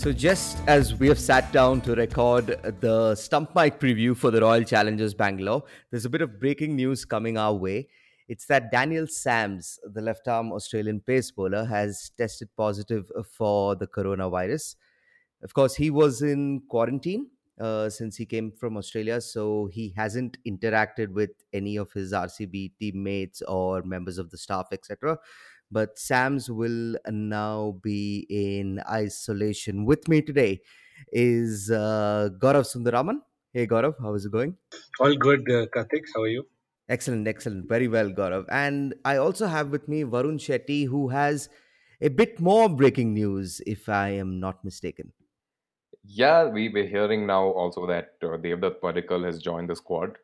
So, just as we have sat down to record the Stump Mic preview for the Royal Challengers Bangalore, there's a bit of breaking news coming our way. It's that Daniel Sams, the left arm Australian pace bowler, has tested positive for the coronavirus. Of course, he was in quarantine uh, since he came from Australia, so he hasn't interacted with any of his RCB teammates or members of the staff, etc but Sams will now be in isolation. With me today is uh, Gaurav Sundararaman. Hey Gaurav, how is it going? All good, uh, Karthik. How are you? Excellent, excellent. Very well, Gaurav. And I also have with me Varun Shetty, who has a bit more breaking news, if I am not mistaken. Yeah, we, we're hearing now also that uh, Devdutt Padikkal has joined the squad.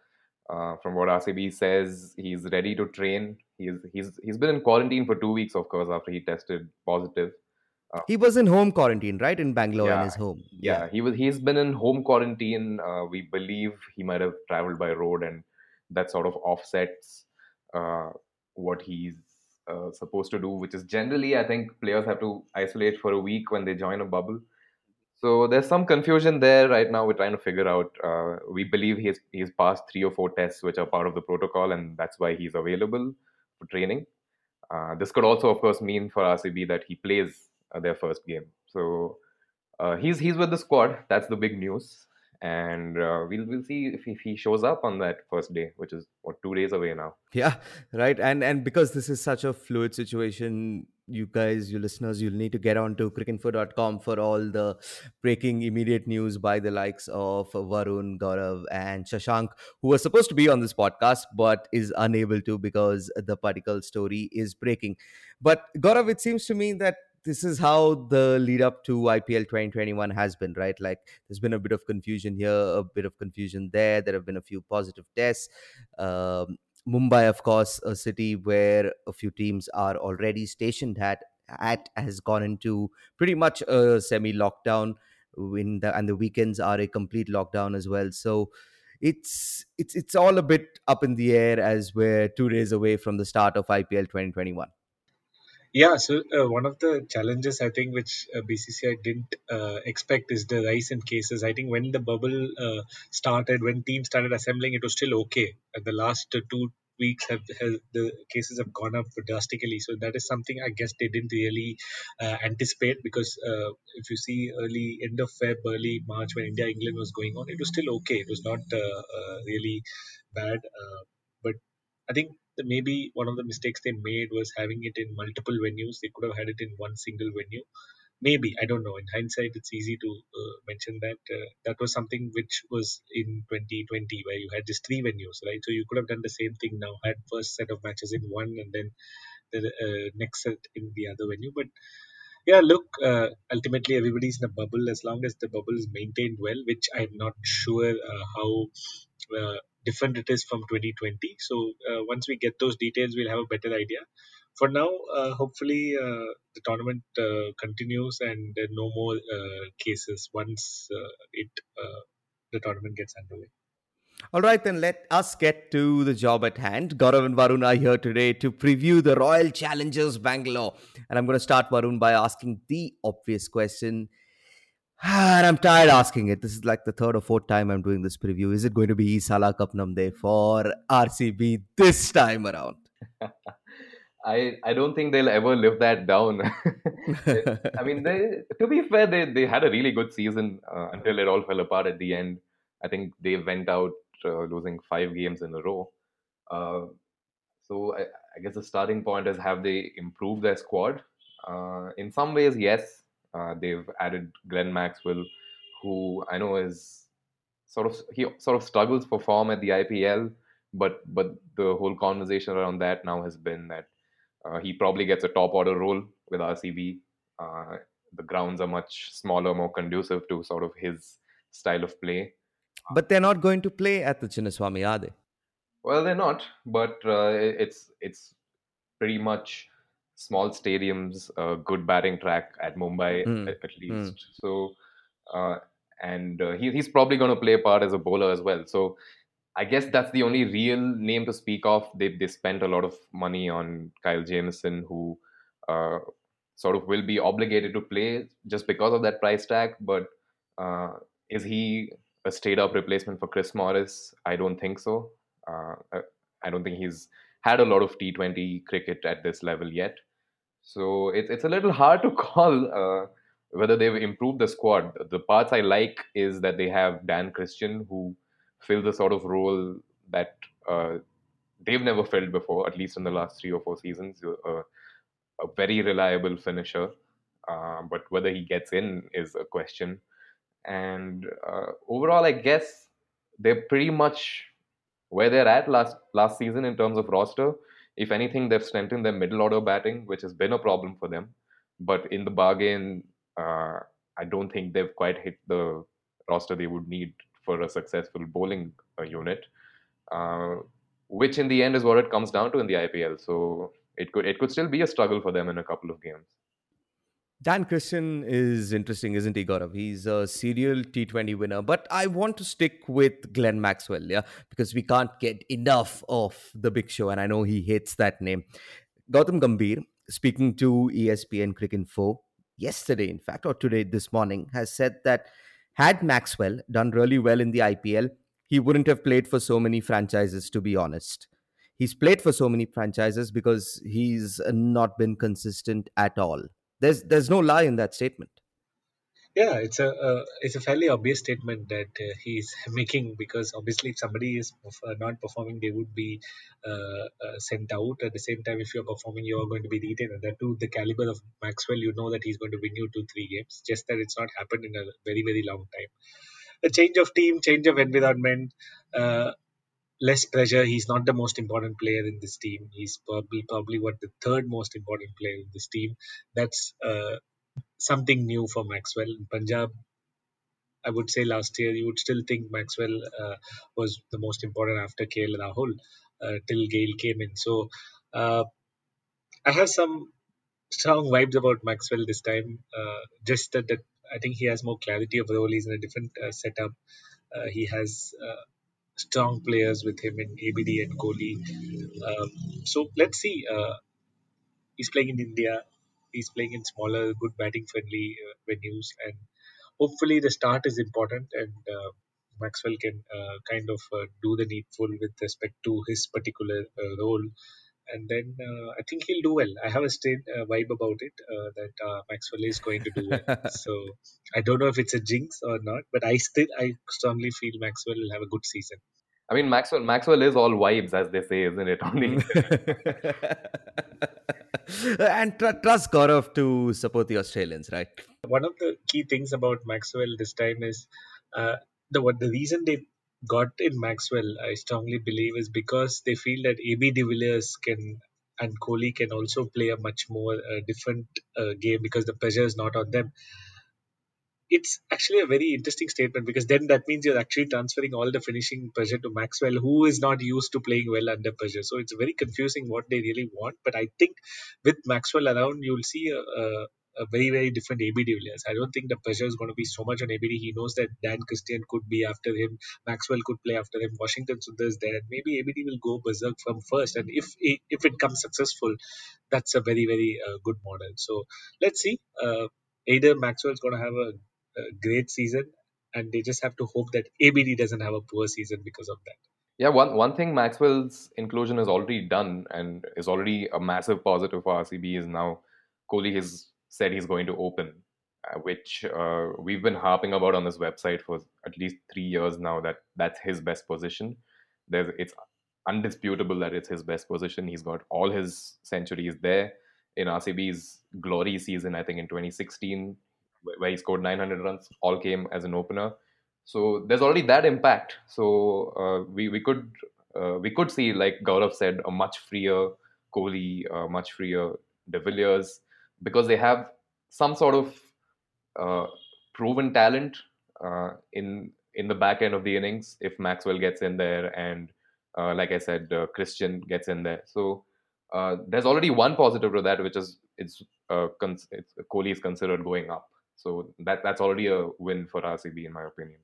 Uh, from what RCB says, he's ready to train. He's he's he's been in quarantine for two weeks, of course, after he tested positive. Uh, he was in home quarantine, right, in Bangalore, yeah, in his home. Yeah, yeah, he was. He's been in home quarantine. Uh, we believe he might have traveled by road, and that sort of offsets uh, what he's uh, supposed to do, which is generally, I think, players have to isolate for a week when they join a bubble. So there's some confusion there right now. We're trying to figure out. Uh, we believe he's he's passed three or four tests, which are part of the protocol, and that's why he's available training. Uh, this could also, of course, mean for RCB that he plays uh, their first game. So uh, he's he's with the squad. That's the big news, and uh, we'll we'll see if, if he shows up on that first day, which is what two days away now. Yeah, right. And and because this is such a fluid situation, you guys, you listeners, you'll need to get on to cricinfo.com for all the breaking immediate news by the likes of Varun, Gaurav, and Shashank, who was supposed to be on this podcast but is unable to because the Padikkal story is breaking. But Gaurav, it seems to me that this is how the lead up to IPL 2021 has been, right? Like there's been a bit of confusion here, a bit of confusion there. There have been a few positive tests. Um, Mumbai, of course, a city where a few teams are already stationed at, at has gone into pretty much a semi lockdown. In the and the weekends are a complete lockdown as well. So it's it's it's all a bit up in the air as we're two days away from the start of IPL 2021. Yeah, so uh, one of the challenges I think which uh, BCCI didn't uh, expect is the rise in cases. I think when the bubble uh, started, when teams started assembling, it was still okay. The last two weeks, have, have, the cases have gone up drastically. So that is something I guess they didn't really uh, anticipate because uh, if you see early end of Feb, early March when India England was going on, it was still okay. It was not really bad, but I think maybe one of the mistakes they made was having it in multiple venues. They could have had it in one single venue. Maybe I don't know. In hindsight, it's easy to uh, mention that uh, that was something which was in 2020 where you had just three venues, right? So you could have done the same thing now, had first set of matches in one and then the uh, next set in the other venue. But yeah, look, uh, ultimately everybody's in a bubble as long as the bubble is maintained well, which I'm not sure uh, how uh, different it is from 2020. So uh, once we get those details, we'll have a better idea. For now, uh, hopefully uh, the tournament uh, continues and no more uh, cases once it the tournament gets underway. All right, then let us get to the job at hand. Gaurav and Varun are here today to preview the Royal Challengers Bangalore. And I'm going to start, Varun, by asking the obvious question and I'm tired asking it. This is like the third or fourth time I'm doing this preview. Is it going to be Sala Cup Namde for RCB this time around? I I don't think they'll ever live that down. I mean, they, to be fair, they, they had a really good season uh, until it all fell apart at the end. I think they went out losing five games in a row. Uh, so I, I, guess the starting point is have they improved their squad? Uh, in some ways, yes. Uh, they've added Glenn Maxwell, who I know is sort of he sort of struggles for form at the IPL, but but the whole conversation around that now has been that uh, he probably gets a top order role with RCB. Uh, the grounds are much smaller, more conducive to sort of his style of play. But they're not going to play at the Chinnaswamy, are they? Well, they're not, but uh, it's it's pretty much small stadiums, a good batting track at Mumbai mm. at, at, least. Mm. So, uh, and uh, he, he's probably going to play a part as a bowler as well. So, I guess that's the only real name to speak of. They they spent a lot of money on Kyle Jamieson, who uh, sort of will be obligated to play just because of that price tag. But uh, is he a straight up replacement for Chris Morris? I don't think so. Uh, I don't think he's had a lot of T20 cricket at this level yet. So it's it's a little hard to call uh, whether they've improved the squad. The parts I like is that they have Dan Christian who fills the sort of role that uh, they've never filled before, at least in the last three or four seasons. Uh, a very reliable finisher, uh, but whether he gets in is a question. And uh, overall, I guess they're pretty much where they're at last last season in terms of roster. If anything, they've strengthened their middle order batting, which has been a problem for them. But in the bargain, uh, I don't think they've quite hit the roster they would need for a successful bowling uh, unit, uh, which in the end is what it comes down to in the IPL. So it could it could still be a struggle for them in a couple of games. Dan Christian is interesting, isn't he, Gaurav? He's a serial T20 winner. But I want to stick with Glenn Maxwell, yeah, because we can't get enough of the big show, and I know he hates that name. Gautam Gambhir, speaking to ESPN Cricinfo yesterday, in fact, or today, this morning, has said that had Maxwell done really well in the IPL, he wouldn't have played for so many franchises, to be honest. He's played for so many franchises because he's not been consistent at all there's there's no lie in that statement. Yeah, it's a uh, it's a fairly obvious statement that uh, he's making because obviously if somebody is uh, not performing, they would be uh, uh, sent out. At the same time, if you're performing, you are going to be retained. And that too, the caliber of Maxwell, you know that he's going to win you two three games. Just that it's not happened in a very very long time. A change of team, change of environment. Less pressure. He's not the most important player in this team. He's probably probably what the third most important player in this team. That's uh, something new for Maxwell. In Punjab, I would say last year you would still think Maxwell uh, was the most important after KL Rahul uh, till Gayle came in. So uh, I have some strong vibes about Maxwell this time. Uh, just that, that I think he has more clarity of role. He's in a different uh, setup. he has strong players with him in ABD and Kohli. Um, so let's see. Uh, he's playing in India. He's playing in smaller, good batting friendly uh, venues, and hopefully the start is important and uh, Maxwell can uh, kind of uh, do the needful with respect to his particular uh, role. And then uh, I think he'll do well. I have a straight uh, vibe about it uh, that Maxwell is going to do well. so I don't know if it's a jinx or not, but I still I strongly feel Maxwell will have a good season. I mean, Maxwell Maxwell is all vibes, as they say, isn't it? On and tr- trust Gaurav to support the Australians, right? One of the key things about Maxwell this time is uh, the what the reason they got in Maxwell, I strongly believe, is because they feel that AB de Villiers can and Kohli can also play a much more uh, different uh, game because the pressure is not on them it's actually a very interesting statement because then that means you're actually transferring all the finishing pressure to Maxwell, who is not used to playing well under pressure. So it's very confusing what they really want. But I think with Maxwell around, you'll see a, a very, very different AB de Villiers. I don't think the pressure is going to be so much on ABD. He knows that Dan Christian could be after him, Maxwell could play after him, Washington Sundar is there, and maybe ABD will go berserk from first. And if if it comes successful, that's a very, very uh, good model. So let's see. Uh, either Maxwell's going to have a a great season, and they just have to hope that ABD doesn't have a poor season because of that. Yeah, one one thing Maxwell's inclusion is already done and is already a massive positive for RCB is now Kohli has said he's going to open, uh, which uh, we've been harping about on this website for at least three years now. That that's his best position. There's it's undisputable that it's his best position. He's got all his centuries there in RCB's glory season. I think in 2016 where he scored 900 runs, all came as an opener. So there's already that impact. So uh, we we could uh, we could see, like Gaurav said, a much freer Kohli, uh, much freer De Villiers, because they have some sort of uh, proven talent uh, in in the back end of the innings. If Maxwell gets in there, and uh, like I said, Christian gets in there, so there's already one positive to that, which is it's, cons- it's Kohli is considered going up. So that that's already a win for RCB in my opinion.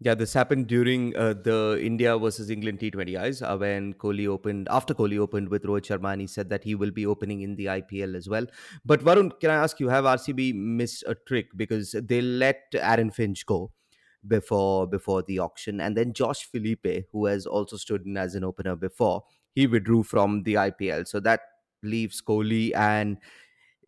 Yeah, this happened during uh, the India versus England T20Is uh, when Kohli opened, after Kohli opened with Rohit Sharma, and he said that he will be opening in the IPL as well. But Varun, can I ask you, have RCB missed a trick because they let Aaron Finch go before before the auction, and then Josh Philippe, who has also stood in as an opener before, he withdrew from the IPL. So that leaves Kohli and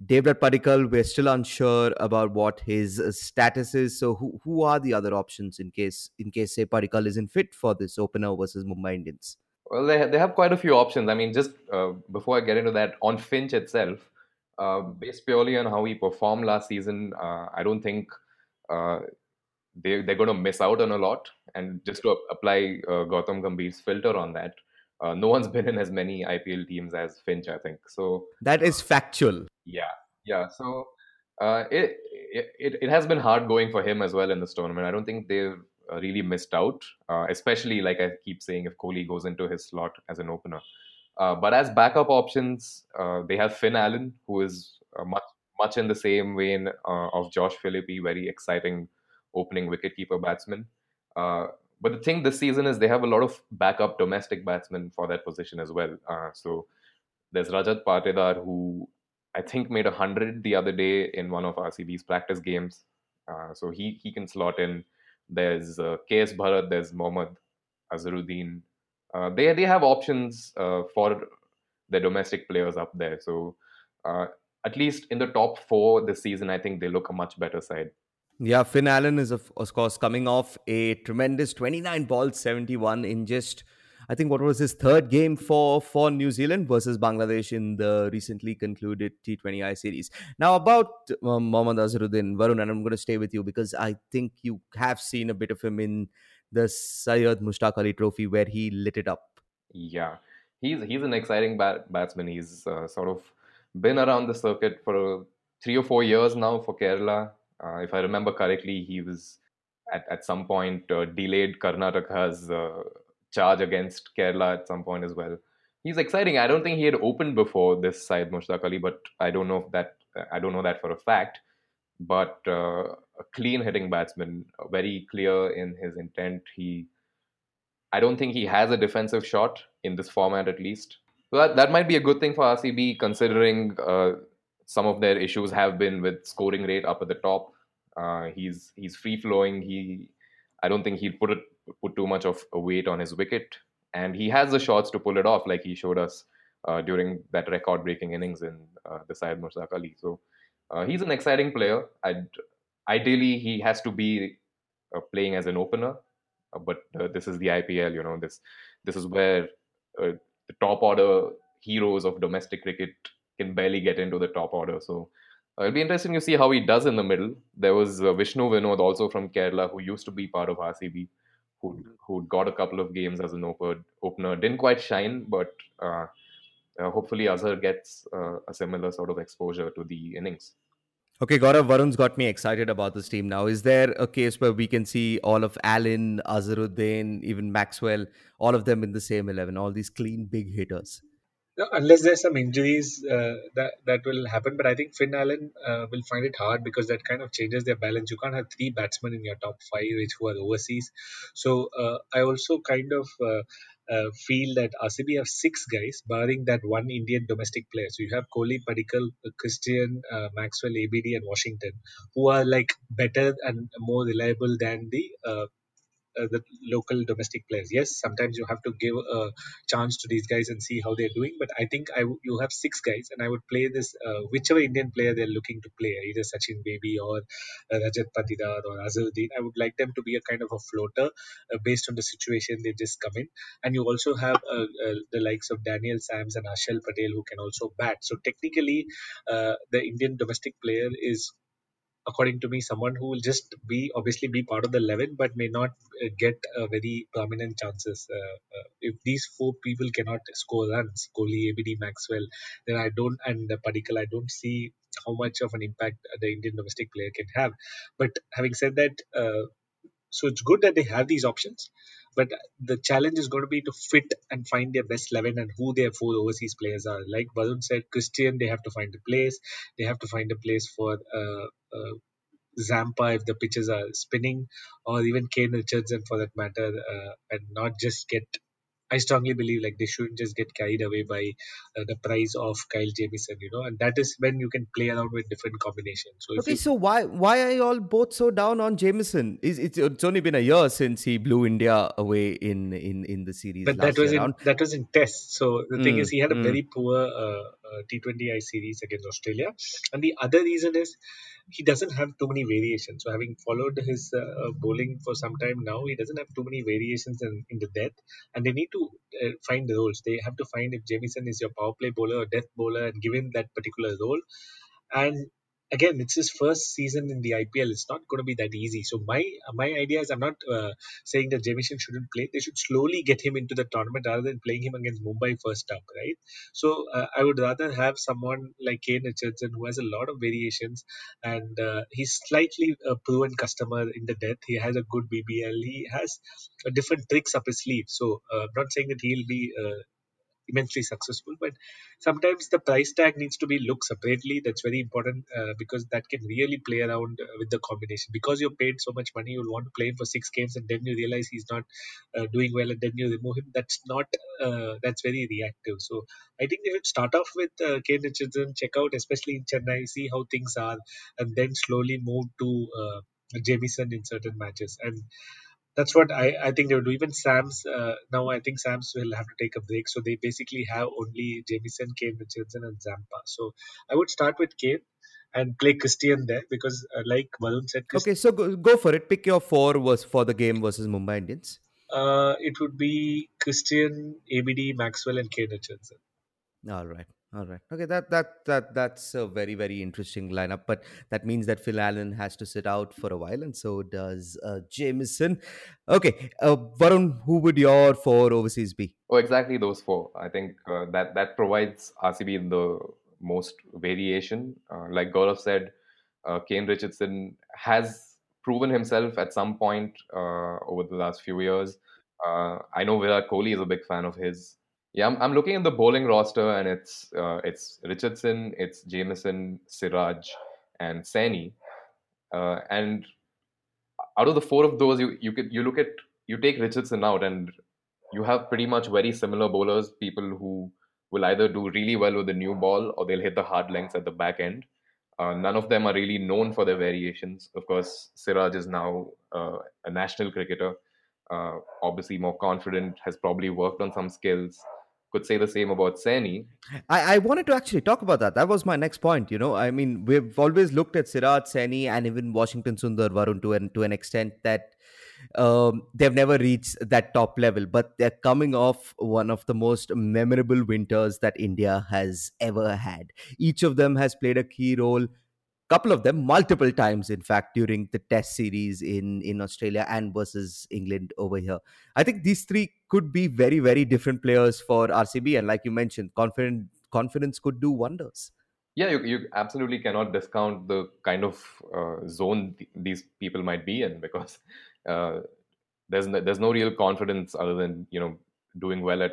Devdutt Padikkal, we're still unsure about what his uh, status is. So, who, who are the other options in case, in case say Padikkal isn't fit for this opener versus Mumbai Indians? Well, they they have quite a few options. I mean, just uh, before I get into that, on Finch itself, uh, based purely on how he performed last season, uh, I don't think uh, they they're going to miss out on a lot. And just to apply uh, Gautam Gambhir's filter on that, uh, no one's been in as many IPL teams as Finch, I think. So That is factual. Yeah, yeah. So uh, it, it it has been hard going for him as well in this tournament. I don't think they've uh, really missed out, uh, especially like I keep saying, if Kohli goes into his slot as an opener. Uh, but as backup options, uh, they have Finn Allen, who is uh, much much in the same vein of Josh Philippe, very exciting opening wicketkeeper batsman. But the thing this season is they have a lot of backup domestic batsmen for that position as well. So there's Rajat Patidar, who I think made a hundred the other day in one of RCB's practice games. Uh, so he he can slot in. There's uh, KS Bharat. There's Mohammad Azharuddin. Uh, they they have options uh, for the domestic players up there. So uh, at least in the top four this season, I think they look a much better side. Yeah, Finn Allen is, of, of course, coming off a tremendous 29 balls, 71 in just, I think, what was his third game for, for New Zealand versus Bangladesh in the recently concluded T20I series. Now, about um, Mohammad Azharuddin, Varun, and I'm going to stay with you because I think you have seen a bit of him in the Syed Mushtaq Ali Trophy where he lit it up. Yeah, he's he's an exciting bat, batsman. He's uh, sort of been around the circuit for three or four years now for Kerala. Uh, if I remember correctly, he was at, at some point uh, delayed Karnataka's uh, charge against Kerala at some point as well. He's exciting. I don't think he had opened before this Syed Mushtaq Ali, but I don't know that I don't know that for a fact. But uh, a clean hitting batsman, very clear in his intent. He I don't think he has a defensive shot in this format, at least. So that, that might be a good thing for RCB, considering uh, some of their issues have been with scoring rate up at the top. Uh, he's he's free flowing. He, I don't think he'd put it put too much of a weight on his wicket, and he has the shots to pull it off, like he showed us uh, during that record-breaking innings in uh, the Syed Mushtaq Ali. So uh, he's an exciting player. I'd, ideally, he has to be uh, playing as an opener uh, but uh, this is the IPL. You know this this is where the top order heroes of domestic cricket can barely get into the top order. So it'll be interesting to see how he does in the middle. There was Vishnu Vinod also from Kerala who used to be part of RCB, who who got a couple of games as an opener. Opener didn't quite shine, but uh, uh, hopefully Azhar gets uh, a similar sort of exposure to the innings. Okay, Gaurav, Varun's got me excited about this team now. Is there a case where we can see all of Allen, Azharuddin, even Maxwell, all of them in the same 11, all these clean big hitters? Unless there's some injuries uh, that that will happen, but I think Finn Allen uh, will find it hard because that kind of changes their balance. You can't have three batsmen in your top five, which who are overseas. So uh, I also kind of uh, uh, feel that RCB have six guys, barring that one Indian domestic player. So you have Kohli, Christian, uh, Maxwell, ABD, and Washington, who are like better and more reliable than the uh, the local domestic players. Yes, sometimes you have to give a chance to these guys and see how they're doing. But I think I w- you have six guys, and I would play this uh, whichever Indian player they're looking to play, either Sachin Baby or uh, Rajat Patidar or Azharuddin. I would like them to be a kind of a floater uh, based on the situation they just come in. And you also have uh, the likes of Daniel Sams and Harshal Patel who can also bat. So technically, the Indian domestic player is according to me, someone who will just be obviously be part of the 11 but may not uh, get very prominent chances. Uh, uh, if these four people cannot score runs, Kohli, ABD, Maxwell, then I don't, and Padikkal, I don't see how much of an impact the Indian domestic player can have. But having said that, uh, so it's good that they have these options, but the challenge is going to be to fit and find their best 11 and who their four overseas players are. Like Varun said, Christian, they have to find a place. They have to find a place for uh, uh, Zampa if the pitches are spinning, or even Kane Richardson for that matter, uh, and not just get. I strongly believe like they shouldn't just get carried away by uh, the price of Kyle Jamieson, you know, and that is when you can play around with different combinations. So Okay, you so why why are you all both so down on Jamieson? It's, it's it's only been a year since he blew India away in in in the series but that was in that was in tests. So the thing is, Mm, he had a mm. very poor uh, T20I series against Australia, and the other reason is he doesn't have too many variations. So having followed his uh, uh, bowling for some time now, he doesn't have too many variations in, in the death, and they need to uh, find the roles. They have to find if Jamieson is your power play bowler or death bowler, and give him that particular role. And again, it's his first season in the IPL. It's not going to be that easy. So my my idea is, I'm not uh, saying that Jamieson shouldn't play. They should slowly get him into the tournament rather than playing him against Mumbai first up, right? So uh, I would rather have someone like Kane Richardson who has a lot of variations and uh, he's slightly a proven customer in the death. He has a good BBL. He has different tricks up his sleeve. So uh, I'm not saying that he'll be uh, immensely successful but sometimes the price tag needs to be looked separately. That's very important uh, because that can really play around uh, with the combination. Because you paid so much money you'll want to play him for six games and then you realize he's not uh, doing well and then you remove him. That's not uh, that's very reactive. So i think they should start off with uh, Kane Richardson check out especially in Chennai. See how things are and then slowly move to uh, Jamieson in certain matches. And that's what I, I think they would do. Even Sams uh, now, I think Sams will have to take a break. So they basically have only Jamieson, Kane Richardson, and Zampa. So I would start with Kane and play Christian there because, uh, like Varun said, Chris, Okay, so go, go for it. Pick your four was for the game versus Mumbai Indians. uh, it would be Christian, ABD, Maxwell, and Kane Richardson. All right. All right. Okay, that that that that's a very very interesting lineup, but that means that Finn Allen has to sit out for a while, and so does uh, Jamieson. Okay, uh, Varun, who would your four overseas be? Oh, exactly those four. I think uh, that that provides RCB the most variation. Uh, like Gaurav said, uh, Kane Richardson has proven himself at some point uh, over the last few years. Uh, I know Virat Kohli is a big fan of his. Yeah, I'm, I'm looking at the bowling roster, and it's uh, it's Richardson, it's Jamieson, Siraj, and Saini. Uh, and out of the four of those, you you could you look at you take Richardson out, and you have pretty much very similar bowlers, people who will either do really well with the new ball or they'll hit the hard lengths at the back end. Uh, none of them are really known for their variations. Of course, Siraj is now uh, a national cricketer, uh, obviously more confident, has probably worked on some skills. Could say the same about Saini. I, I wanted to actually talk about that. That was my next point. You know, I mean, we've always looked at Siraj, Saini, and even Washington Sundar Varun to an to an extent that um, they've never reached that top level, but they're coming off one of the most memorable winters that India has ever had. Each of them has played a key role couple of them multiple times in fact during the test series in in australia and versus england over here i think these three could be very very different players for rcb and like you mentioned confident confidence could do wonders Yeah, you, you absolutely cannot discount the kind of uh, zone th- these people might be in because uh, there's no, there's no real confidence other than you know doing well at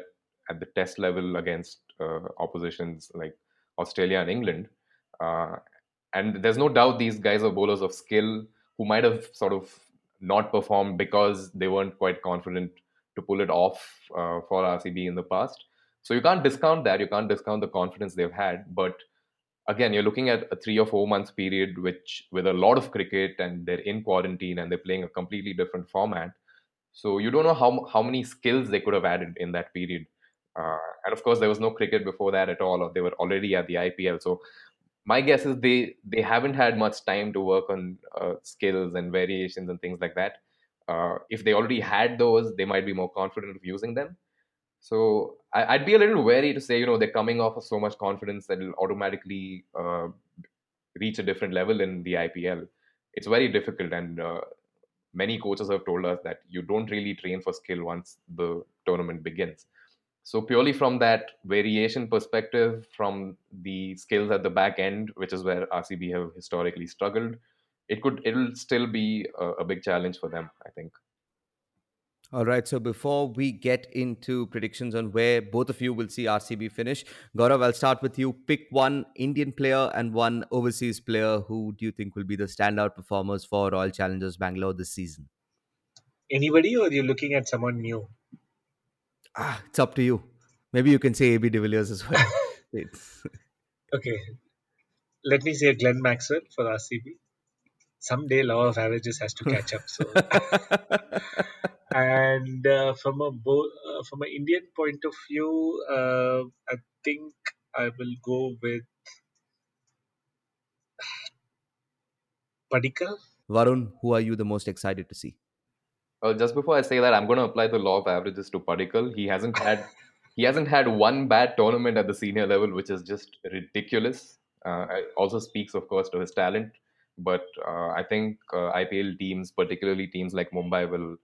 at the test level against uh, oppositions like Australia and England. And there's no doubt these guys are bowlers of skill who might have sort of not performed because they weren't quite confident to pull it off uh, for RCB in the past. So you can't discount that. You can't discount the confidence they've had, but again you're looking at a three or four months period which with a lot of cricket and they're in quarantine and they're playing a completely different format so you don't know how how many skills they could have added in that period uh, and of course there was no cricket before that at all or they were already at the ipl so my guess is they they haven't had much time to work on uh, skills and variations and things like that uh, if they already had those they might be more confident of using them so I, I'd be a little wary to say, you know, they're coming off of so much confidence that it'll automatically uh, reach a different level in the IPL. It's very difficult, and uh, many coaches have told us that you don't really train for skill once the tournament begins. So purely from that variation perspective, from the skills at the back end, which is where RCB have historically struggled, it could it'll still be a, a big challenge for them. I think. All right. So before we get into predictions on where both of you will see RCB finish, Gaurav, I'll start with you. Pick one Indian player and one overseas player. Who do you think will be the standout performers for Royal Challengers Bangalore this season? Anybody, or you're looking at someone new? Ah, it's up to you. Maybe you can say AB de Villiers as well. Okay, let me say Glenn Maxwell for RCB. Someday, law of averages has to catch up. So, and uh, from a bo- uh, from an Indian point of view, uh, I think I will go with Padikkal. Varun, who are you the most excited to see? Well, just before I say that, I'm going to apply the law of averages to Padikkal. He hasn't had he hasn't had one bad tournament at the senior level, which is just ridiculous. Uh, it also speaks, of course, to his talent. But uh, I think uh, IPL teams, particularly teams like Mumbai, will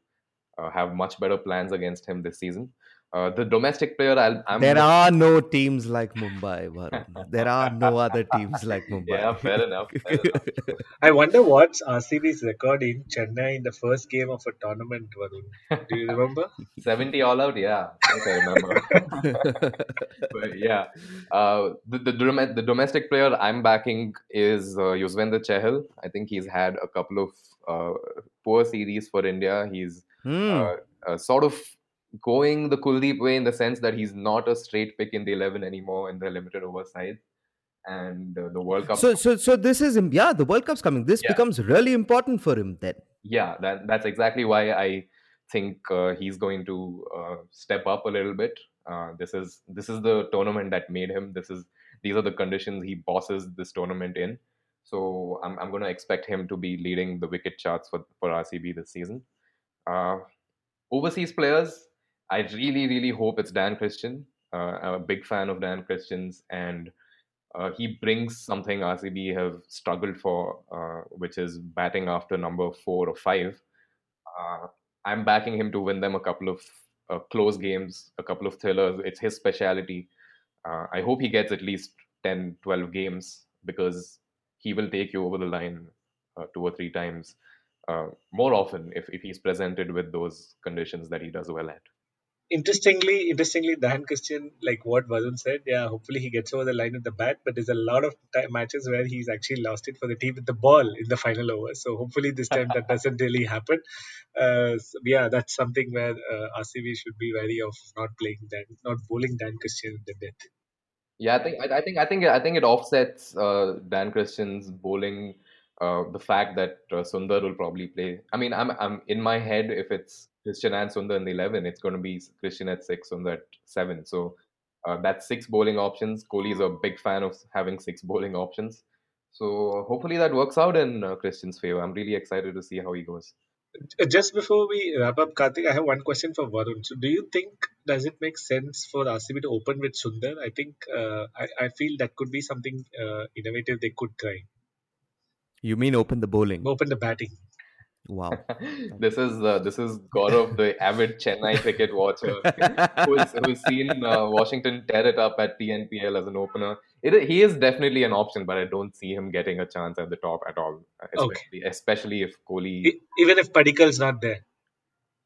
uh, have much better plans against him this season. Uh, the domestic player, I'll, I'm there are no teams like Mumbai, Varun. There are no other teams like Mumbai. yeah, fair enough. Fair enough. I wonder what's RCB's record in Chennai in the first game of a tournament, Varun. Do you remember? 70 all out, yeah. I think I remember. but yeah, uh, the, the the domestic player I'm backing is uh, Yuzvendra Chahal. I think he's had a couple of uh, poor series for India. He's Hmm. uh, uh, sort of going the Kuldeep way in the sense that he's not a straight pick in the 11 anymore in the limited over side. And uh, the World Cup So, so, so this is. Yeah, the World Cup's coming. This Yeah. becomes really important for him then. yeah that that's exactly why i think uh, he's going to uh, step up a little bit uh, this is this is the tournament that made him this is these are the conditions he bosses this tournament in so i'm, I'm going to expect him to be leading the wicket charts for, for rcb this season uh, overseas players i really really hope it's dan christian uh, i'm a big fan of dan christian's and uh, he brings something RCB have struggled for, uh, which is batting after number four or five. Uh, I'm backing him to win them a couple of uh, close games, a couple of thrillers. It's his speciality. Uh, I hope he gets at least 10, 12 games because he will take you over the line two or three times more often if, if he's presented with those conditions that he does well at. Interestingly, interestingly, Dan Christian, like what Varun said, yeah, hopefully he gets over the line with the bat. But there's a lot of matches where he's actually lost it for the team with the ball in the final over. So hopefully this time that doesn't really happen. Uh, so yeah, that's something where uh, RCB should be wary of not playing Dan, not bowling Dan Christian in the death. Yeah, I think I, I think I think I think it offsets uh, Dan Christian's bowling. Uh, the fact that uh, Sundar will probably play. I mean, I'm I'm in my head. If it's Christian and Sundar in the eleven, it's going to be Christian at six, Sundar at seven. So uh, that's six bowling options. Kohli is a big fan of having six bowling options. So hopefully that works out in uh, Christian's favor. I'm really excited to see how he goes. Uh, Just before we wrap up, Karthik, I have one question for Varun. So, do you think does it make sense for RCB to open with Sundar? I think uh, I, I feel that could be something uh, innovative they could try. You mean open the bowling? Open the batting. Wow. this is uh, this is Gaurav, the avid Chennai cricket watcher, who's, who's seen uh, Washington tear it up at TNPL as an opener. It, he is definitely an option, but I don't see him getting a chance at the top at all. Especially, especially if Kohli. Even if Padikkal's not there.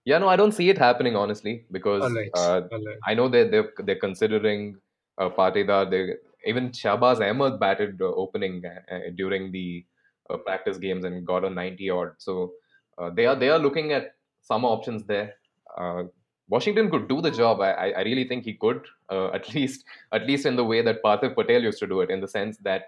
Yeah, no, I don't see it happening honestly because All right. uh, All right. I know that they're they're considering uh, Patidar. They even Shahbaz Ahmed batted uh, opening uh, uh, during the uh, practice games and got a 90 odd. So uh, they are they are looking at some options there. Uh, Washington could do the job. I, I really think he could uh, at least at least in the way that Parthiv Patel used to do it, in the sense that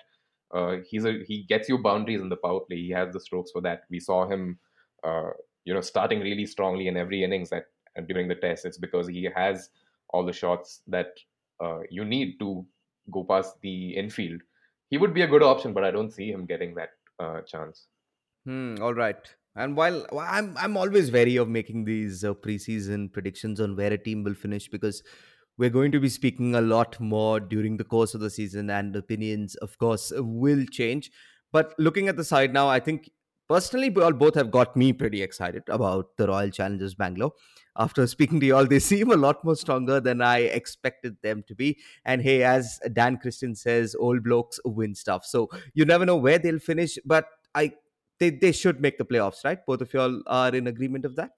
uh, he's a he gets you boundaries in the power play. He has the strokes for that. We saw him, uh, you know, starting really strongly in every innings that during the test. It's because he has all the shots that uh, you need to go past the infield. He would be a good option, but I don't see him getting that chance. Hmm, all right. And while I'm I'm always wary of making these uh, preseason predictions on where a team will finish because we're going to be speaking a lot more during the course of the season and opinions of course will change. But looking at the side now, I think personally we all both have got me pretty excited about the Royal Challengers Bangalore. After speaking to you all, they seem a lot more stronger than I expected them to be. And hey, as Dan Christian says, old blokes win stuff. So you never know where they'll finish, but I they, they should make the playoffs, right? Both of y'all are in agreement of that.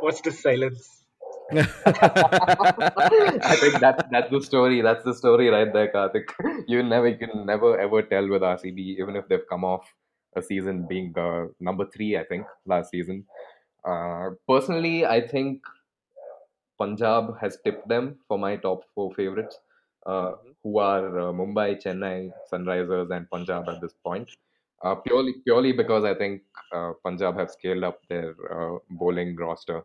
What's the silence? I think that that's the story. That's the story right there, Karthik. You never you can never ever tell with RCB, even if they've come off a season being uh, number three, I think, last season. Uh, personally, I think Punjab has tipped them for my top four favorites, uh, Mhm. who are uh, Mumbai, Chennai, Sunrisers, and Punjab at this point. Uh, purely purely because I think uh, Punjab have scaled up their uh, bowling roster.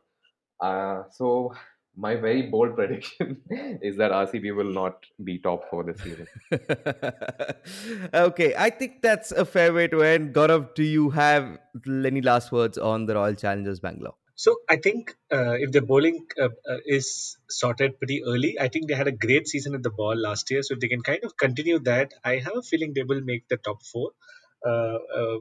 Uh, so my very bold prediction is that RCB will not be top four this season. okay, I think that's a fair way to end. Gaurav, do you have any last words on the Royal Challengers Bangalore? So I think uh, if the bowling uh, uh, is sorted pretty early, I think they had a great season at the ball last year. So if they can kind of continue that, I have a feeling they will make the top four. Uh, uh,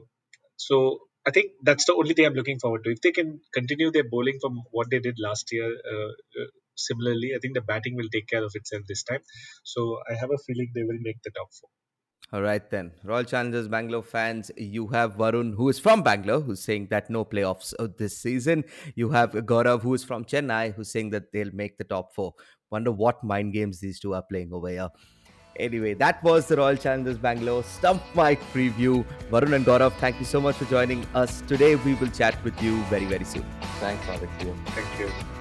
so I think that's the only thing I'm looking forward to. If they can continue their bowling from what they did last year, uh, uh, similarly, I think the batting will take care of itself this time. So I have a feeling they will make the top four. All right, then. Royal Challengers Bangalore fans, you have Varun, who is from Bangalore, who's saying that no playoffs this season. You have Gaurav, who is from Chennai, who's saying that they'll make the top four. Wonder what mind games these two are playing over here. Anyway, that was the Royal Challengers Bangalore Stump Mic preview. Varun and Gaurav, thank you so much for joining us today. We will chat with you very, very soon. Thanks, Alex. Thank you.